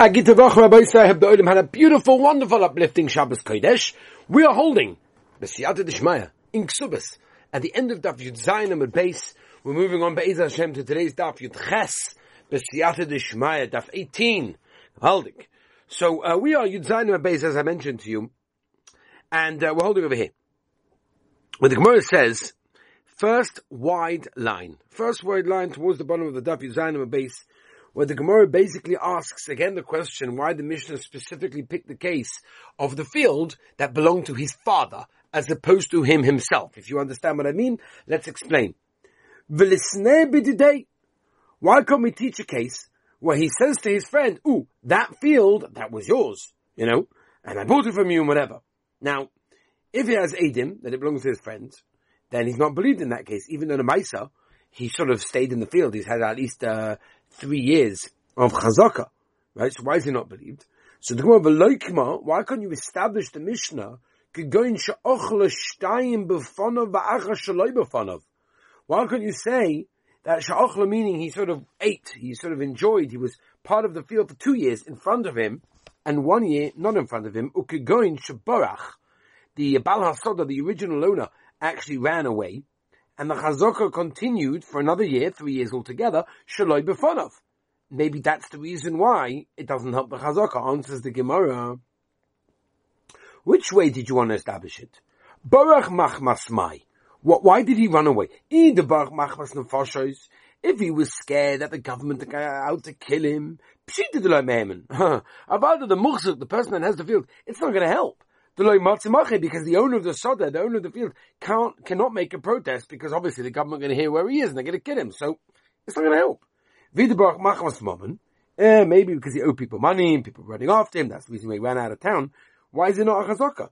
Agitavach Rabbi the Olim had a beautiful, wonderful, uplifting Shabbos Kodesh. We are holding the Siyata Dishmaya in Ksubas at the end of Daf Yud Zayin and base. We're moving on Be'ez Hashem to today's Daf Yud Ches, the Siyata Dishmaya, Daf 18, holding. So uh, we are Yud Zayin base as I mentioned to you, and uh, we're holding over here. Where the Gemara says, first wide line, first wide line towards the bottom of the Daf Yud Zayin and base where the Gemara basically asks again the question why the Mishnah specifically picked the case of the field that belonged to his father as opposed to him himself. If you understand what I mean, let's explain. Why can't we teach a case where he says to his friend, ooh, that field, that was yours, you know, and I bought it from you and whatever. Now, if he has Adim, that it belongs to his friend, then he's not believed in that case, even though the Maisa, he sort of stayed in the field. He's had at least uh, three years of chazaka, right? So why is he not believed? So the Gemara Veloikma, why can't you establish the Mishnah? Why can't you say that sha'ochla meaning he sort of ate, he sort of enjoyed, he was part of the field for two years in front of him, and one year not in front of him, ukigoin shabarach, the Bal HaSoda, the original owner, actually ran away, and the Chazaka continued for another year, three years altogether, Shaloi Befonov. Maybe that's the reason why it doesn't help the Chazaka, answers the Gemara. Which way did you want to establish it? Barach Machmas Mai. What, why did he run away? Either Barach Machmas Nefashos, if he was scared that the government are out to kill him, Pshita About the the person that has the field, it's not going to help because the owner of the soda, the owner of the field, can't cannot make a protest because obviously the government are going to hear where he is and they're going to kill him. So it's not going to help. Eh, maybe because he owed people money and people were running after him. That's the reason why he ran out of town. Why is he not a chazaka?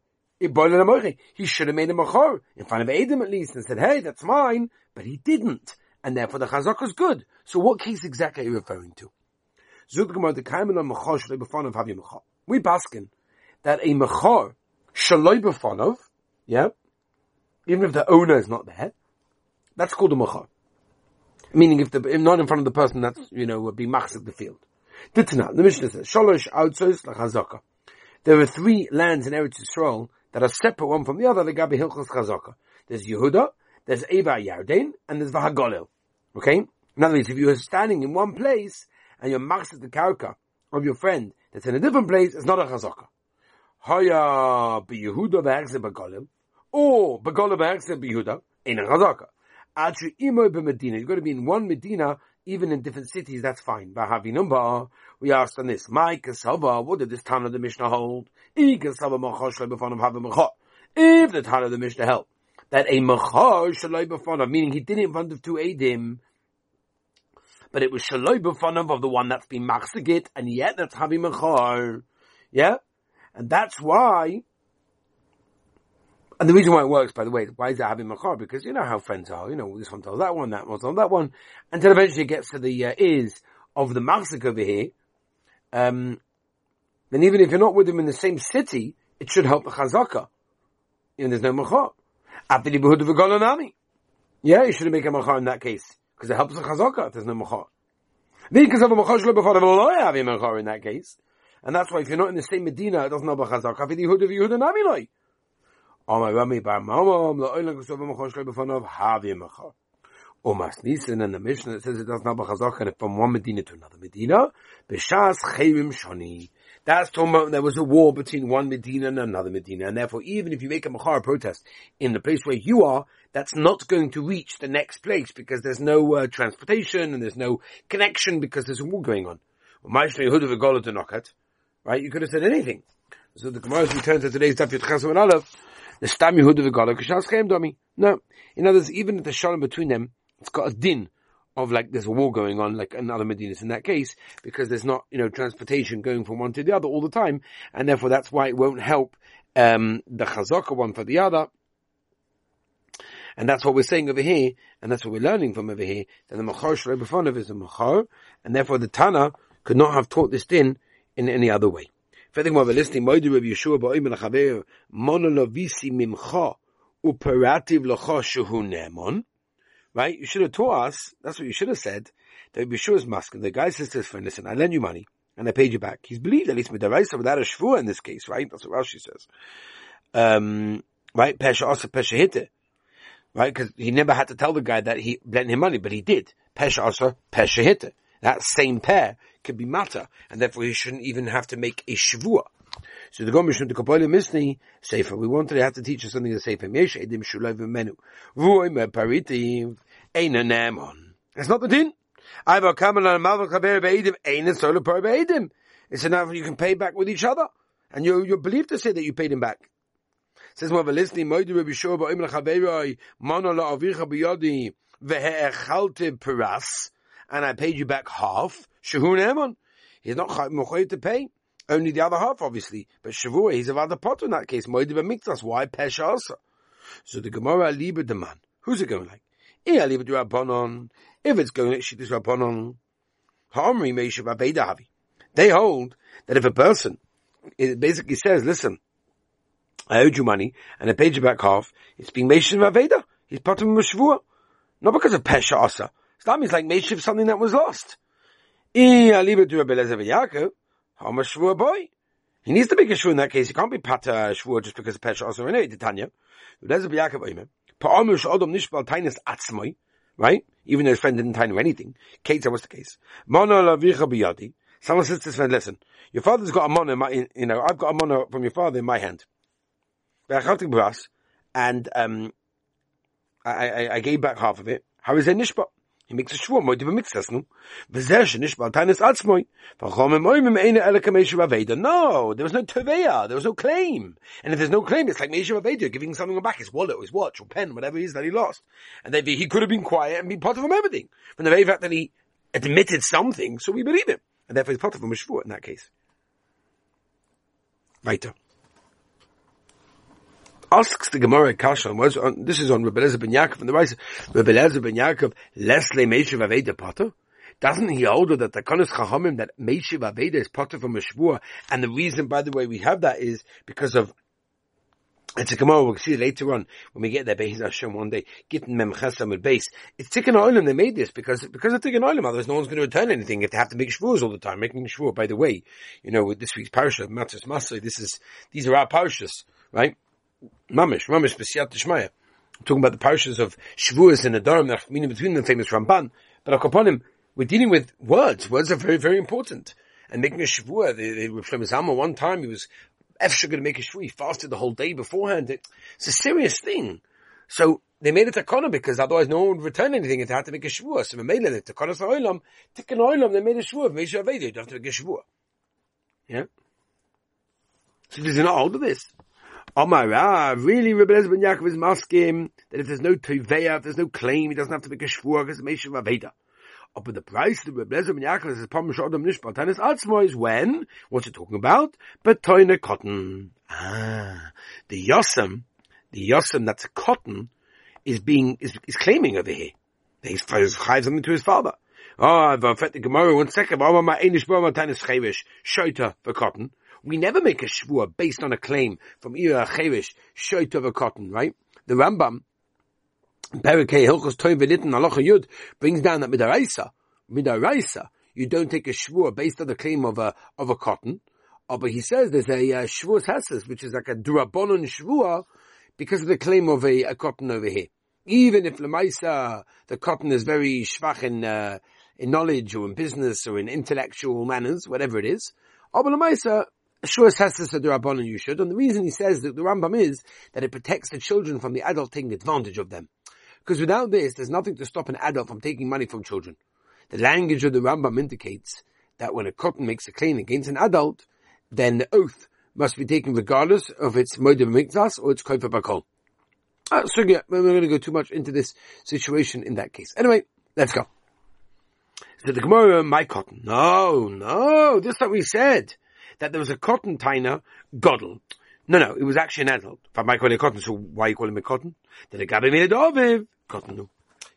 He should have made a machor in front of Adam at least and said, "Hey, that's mine," but he didn't, and therefore the chazaka is good. So what case exactly are you referring to? We baskin that a machor shaloi b'fanov, yeah, even if the owner is not there, that's called a machar. Meaning if the, if not in front of the person that's, you know, would be machzik the field. Ditna, the Mishnah says, shalosh outzos lachazaka. There are three lands in Eretz Yisrael that are separate one from the other, legabe hilchos chazaka. There's Yehuda, there's Eva Yarden, and there's Vahagolel. Okay? In other words, if you are standing in one place, and you're machzik the karka of your friend that's in a different place, it's not a chazaka. Haya beYehuda v'Achze beGolim, or beGolim v'Achze beYehuda, in a chazaka. Adri imo b'Medina. You've got to be in one Medina, even in different cities, that's fine. Bahavi number, we asked on this, my kasava, what did this Tana of the Mishnah hold? If the Tana of the Mishnah held, that a machar shaloi b'fanav, meaning he did it in front of two edim, but it was shaloi b'fanav of the one that's been machzigit, and yet that's havi machar. Yeah? And that's why, and the reason why it works, by the way, why is it having machar? Because you know how friends are, you know, this one tells that one, that one tells that one, until eventually it gets to the uh, ears of the machzik over here, um, then even if you're not with them in the same city, it should help the chazaka. And there's no machar. After the of the Yeah, you shouldn't make a machar in that case, because it helps the chazaka if there's no machar. Because of a machar in that case. And that's why if you're not in the same Medina, it doesn't have a chazak. Hafi Yehuda v'Yehuda nami loy. Amar Rami bar Mamam la'olam kusov v'machon shloi b'fanov havi machar. Umas Nisan and the Mishnah it says it doesn't have chazak and from one Medina to another Medina. B'shas chayim shani. That's talking about there was a war between one Medina and another Medina, and therefore even if you make a Machar protest in the place where you are, that's not going to reach the next place because there's no uh, transportation and there's no connection because there's a war going on. Right? You could have said anything. So the Gemara returns to today's Daf Yud and Aleph. The Stam Yehuda v'Gala Kishas Chaim Domi. No. In other words, even the shalom between them, it's got a din of like there's a war going on, like another Medinas in that case, because there's not, you know, transportation going from one to the other all the time, and therefore that's why it won't help um, the chazaka one for the other. And that's what we're saying over here, and that's what we're learning from over here, that the Machar Shalai is a Machar, and therefore the Tana could not have taught this din in any other way. Further more listening, Moidu Rav Yeshua ba'oim l'chaver monolovisi mimcha uperativ l'cha shehu nemon. Right? You should have taught us, that's what you should have said, that Yeshua is masking. The guy says to his friend, listen, I lend you money, and I paid you back. He's believed at least with the without a shvua in this case, right? That's what Rashi says. Um, right? Pesha also pesha hitte. Right? Cause he never had to tell the guy that he lent him money, but he did. Pesha also pesha hitte. That same pair could be matter, and therefore he shouldn't even have to make a shvua. So the Gomish the Kapolim Misni Sefer. We wanted to have to teach us something to Sefer. Yesh Edim Shulay V'Menu. Vuoy Me Paritiv Eina Nemon. That's not the din. I've a kamen on a malva chaber be'edim Eina Solar Par be'edim. It's enough you can pay back with each other. And you're, you're believed to say that you paid him back. Says more listening, Moidi Rabbi Shua ba'im l'chaberoi, mono la'avicha b'yodi, ve'echalte peras, and I paid you back half, shehun emon. He's not mochoy to pay. Only the other half, obviously. But Shavua, he's a other pot in that case. Moed b'miktas. Why Pesha also? So the Gemara liber the man. Who's it going like? If it's going like Shittis Rabbanon, They hold that if a person, it basically says, listen, I owed you money and I paid you back half, it's being Meishav Aveda. He's part of Meshvua. Not because of Pesha Asa. That means like Meishav something that was lost. I leave it to Lezer Yaakov. Boy? He needs to make a shvua in that case. He can't be pata shvua just because pesha also. Anyway, Tanya. There's a biyakav oimer. Pa'amush odom nishbal tainis atzmoi. Right? Even though his friend didn't him anything. Kate, that was the case. Mono lavicha biyadi. Someone says to his friend, listen, your father's got a mono in my, you know, I've got a mono from your father in my hand. And, um, I, I, I gave back half of it. How is it nishbal? Makes a shvur, moide b'mitzvahs, no? V'zeh shenish baltanis atzmoi. V'chom emoim im eine ele kameshu aveda. No, there was no teveya, there was no claim. And if there's no claim, it's like meshu aveda, giving something back, his wallet, his watch, or pen, whatever it is that he lost. And then he could have been quiet and been part of everything. From the very fact that he admitted something, so we believe him. And therefore he's part of him shvur in that case. Weiter asks the Gemara Kashan was on, this is on Rebbe Lezer ben Yaakov and the Reise, Rebbe Lezer ben Yaakov, Leslie Meishiv Aveda Potter? Doesn't he hold that the Konis Chachamim that Meishiv Aveda is Potter from a Shvua? And the reason, by the way, we have that is because of it's a Gemara, we'll see later on when we get there, Beis Hashem one day, Gittin Mem Chesam with base. It's Tikkun Oilam, they made this because, because of Tikkun Oilam, otherwise no one's going to return anything if they have to make shvuas all the time, making shvuah. By the way, you know, with this week's parasha, Matzos Masay, this is, these are our parashas, right? Mamish, Mamish B'siyat Tishmaya. talking about the parashas of Shavuos and Adarim, meaning between the famous Ramban. But Akoponim, we're dealing with words. Words are very, very important. And making a Shavua, they, with Shlomo one time, he was Efsha going to make a Shavua. He fasted the whole day beforehand. It's a serious thing. So they made it takana because otherwise no one would return anything if they had to make a Shavua. So they made it takana Oilam, Tikkun Oilam, they made a Shavua, Mesha Aveda, you don't have to make a Shavua. Yeah? So does he not hold this? Omar, ah, really, Rebbe Lezer ben Yaakov is masking that if there's no teveya, if there's no claim, he doesn't have to make a shvur because it's Meshav Aveda. Oh, but the price Rebbe Lezer ben Yaakov is Pam Shodom Nishbal Tanis Atzmo is when? What's it talking about? But Toine cotton. Ah, the Yosem, the Yosem that's cotton, is being, is, is claiming over here. He's, he's something to his father. Oh, I've affected the Gemara one second. Oh, Shoita for cotton. We never make a shvua based on a claim from Ira Cherish, Shoit of a cotton, right? The Rambam, Perikei Hilchos Alocha Yud, brings down that Midaraisa, Midaraisa, you don't take a shvua based on the claim of a, of a cotton, oh, but he says there's a uh, shvua hesses, which is like a drabonon shvua, because of the claim of a, a cotton over here. Even if Lamaisa, the cotton is very schwach in, uh, in knowledge or in business or in intellectual manners, whatever it is, but Lamaisa, Sure says the Rabbanon you should, and the reason he says that the Rambam is that it protects the children from the adult taking advantage of them. Because without this, there's nothing to stop an adult from taking money from children. The language of the Rambam indicates that when a cotton makes a claim against an adult, then the oath must be taken regardless of its mode of mikzas or its koifa bakol. Uh, so yeah, we're not going to go too much into this situation in that case. Anyway, let's go. So the Gemara, my cotton. No, no, is what we said that there was a cotton tiner, Godel. No, no, it was actually an adult. If I might call it cotton, so why you call him a cotton? Then it got in a Cotton, no.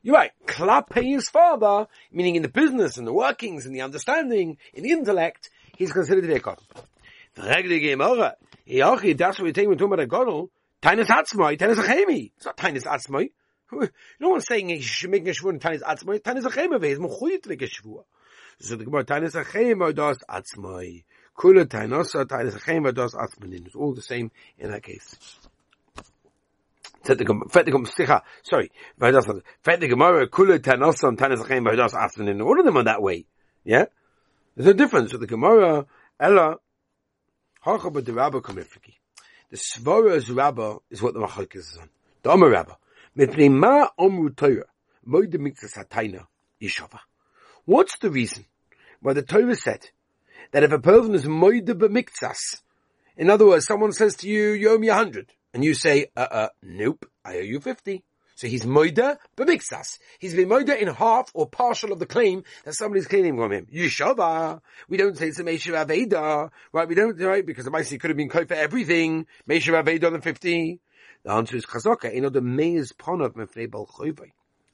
You're right. Klape his father, meaning in the business, and the workings, and the understanding, in the intellect, he's considered to be a cotton. The regular Gemara, that's what we're taking, we're talking about a Godel. Tainis Atzmai, Tainis Achemi. It's not Tainis Atzmai. No one's saying he should make a shvur in Tainis Atzmai. Tainis Achemi, he's mochuyit to make a shvur. So the Gemara, Tainis Achayim Odas Atzmai. Kula Tainosa, Tainis Achayim Odas Atzmanin. It's all the same in that case. Said the Gemara, sorry, Fet the Gemara, Kula Tainosa, and Tainis Achayim Odas Atzmanin. All of them are that way. Yeah? There's a difference. So the Gemara, Ella, Hachab the Rabba Kamifiki. The Svara's Rabba is what the Machalik is on. The Omer Rabba. Mipnei Ma Omru Torah. Moide Mikzas Hatayna Yeshava. What's the reason why the Torah said that if a person is moide b'miktsas, in other words, someone says to you, you owe me a hundred, and you say, uh, uh, nope, I owe you fifty. So he's moida b'miktsas. He's been moida in half or partial of the claim that somebody's claiming from him. Yeshava. We don't say it's a Meshav Aveda, right? We don't, right? Because the Maisi could have been code for everything. Meshav Aveda than 50. The answer is chazaka. Know, the meiz ponov mefnei bal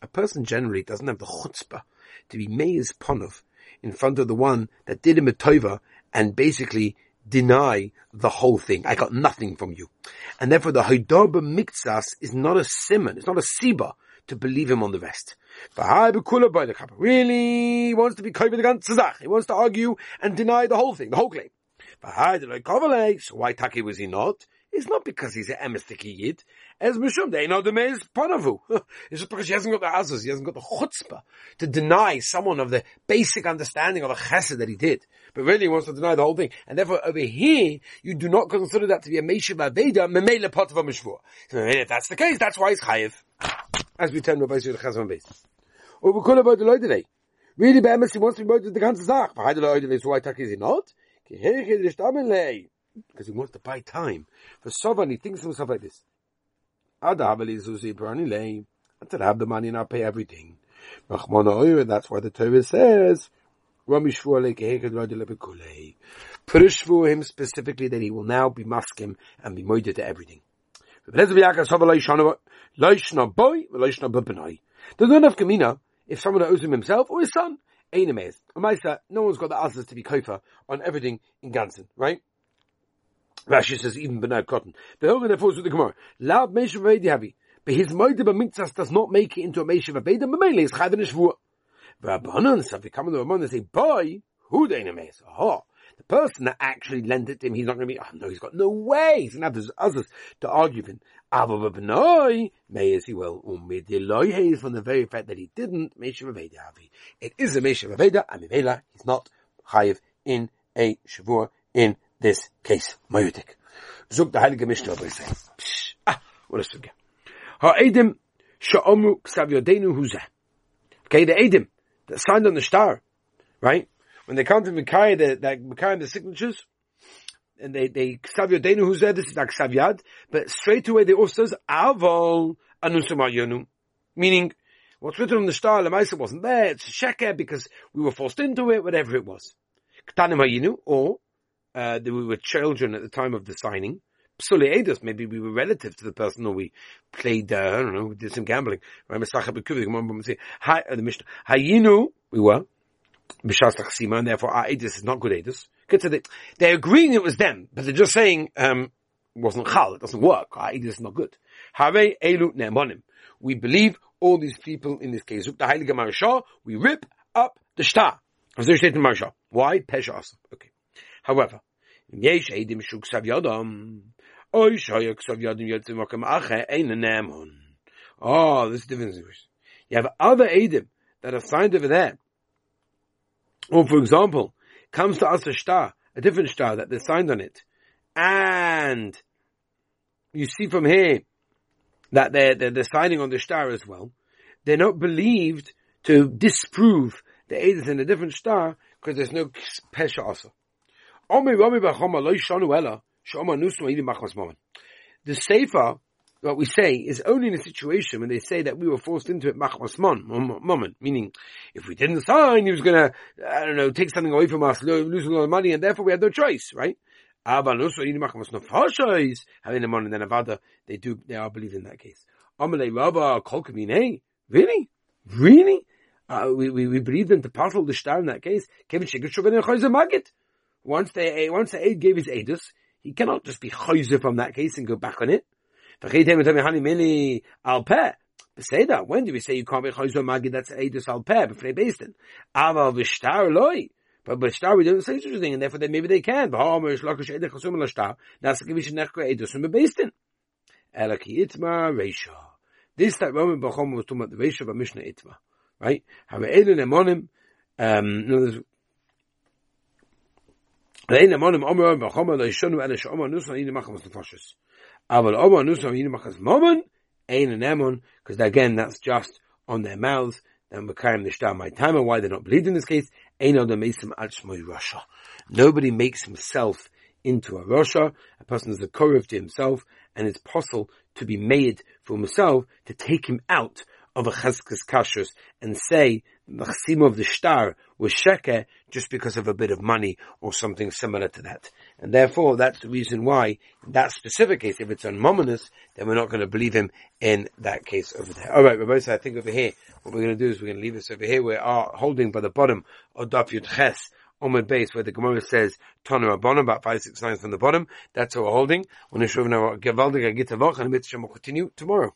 A person generally doesn't have the chutzpah to be meiz ponov in front of the one that did him a tova and basically deny the whole thing. I got nothing from you. And therefore the Haidarba Miktsas is not a simon, it's not a siba to believe him on the rest. Really, he wants to be the gun He wants to argue and deny the whole thing, the whole claim. So why Taki was he not? It's not because he's an emestiki yid. As Mishum, they know the is panavu. It's just because he hasn't got the azus, he hasn't got the chutzpah to deny someone of the basic understanding of a chesed that he did. But really he wants to deny the whole thing. And therefore over here, you do not consider that to be a Meshiv Aveda, memele potav mishvur. So if that's the case, that's why he's chayiv. As we turn Rabbi Yisrael Chazan base. Or we call about the Leute today. Really, Be'emes, he wants to be the ganze Leute, so why is he not? Because he wants to buy time. For someone, he thinks to himself like this. I'd have the money and I'll pay everything. And that's why the Torah says, shvur him specifically that he will now be maskim and be moided to everything. There's not enough kamina if someone owes him himself or his son. No one's got the answers to be kofa on everything in Gansen, right? Rashi says even Bernard Cotton. The Hogan therefore with the Gemara. Loud Meshav Avedi Havi. But his Moide B'mitzas does not make it into a Meshav Avedi, but mainly is Chayv and Shvur. Rabbanon, so if they come to Ramon and say, boy, who they is? Oh, the person that actually lent it to him, he's not going to be, oh no, he's got no way. He's going to have those others to argue with him. Abba B'noi, may as he will, umid from the very fact that he didn't, Meshav Avedi Havi. It is a Meshav Avedi, and Mimela, he's not Chayiv in a Shavur in this case. Mayutik. Zug the Heilige Mishnah by saying, ah, what a sugya. Ha'edim sha'omru ksav yodenu huzeh. Okay, the Edim that signed on the star, right? When they come to Mikaya, the, the Mikaya the signatures, and they, they, ksav yodenu huzeh, this is like ksav yad, but straight away they also says, avol anusama yonu. Meaning, what's written on the star, Lemaisa wasn't there, it's a sheker because we were forced into it, whatever it was. Ktanim hayinu, or, uh, that we were children at the time of the signing. Psuli Edus, maybe we were relative to the person or we played, uh, I don't know, we did some gambling. Right, the Mishnah. Hayinu, we were. and therefore our Edus is not good Edus. They're agreeing it was them, but they're just saying, um, wasn't chal, it doesn't work. Our Edus is not good. We believe all these people in this case. The Heilige Marashah, we rip up the star. Why? Pesha Okay. However, Yesh edim shuk sav yodom. Oy shoyok yotzim okem ache ein nemon. Oh, this is different. You have other edim that are signed over there. Or for example, comes to us a star, a different star that they signed on it. And you see from here that they're, they're, they're signing on the star as well. They're not believed to disprove the edim in a different star because there's no Pesha also. The Sefer, what we say, is only in a situation when they say that we were forced into it machmas moment, meaning if we didn't sign, he was gonna, I don't know, take something away from us, lose a lot of money, and therefore we had no choice, right? Having the money, then Avada, they do, they are believed in that case. Really? Really? Uh, we, we, we believe them to parcel the star in that case. Once the once the aid gave his edus, he cannot just be chayzer from that case and go back on it. that. When do we say you can't be chayzo magid? That's edus al peh b'fnei beistin. Aval v'shtar loy. But star we don't say such a thing, and therefore they, maybe they can. V'haomer shlakish edek chasum l'shtar. That's the givish nechko edus from beistin. Elaki itma reisha. This that Roman Bachom was talking about the reisha of a Mishnah itma, right? Have elin emonim. Um, because again that's just on their mouths. Then the shtar my time and why they're not believed in this case. Nobody makes himself into a rasha. A person is a korev to himself, and it's possible to be made for himself to take him out of a cheskes kashrus and say the chasima of the star was sheker just because of a bit of money or something similar to that. And therefore, that's the reason why in that specific case, if it's unmominous, then we're not going to believe him in that case over there. All right, Rabbi, I think over here, what we're going to do is we're going to leave this over here. We are holding by the bottom of Daf Yud Ches, Omid base where the Gemara says Tonu Rabbanim about five six lines from the bottom. That's what we're holding. When we show now Gavaldig Agita Vach and will continue tomorrow.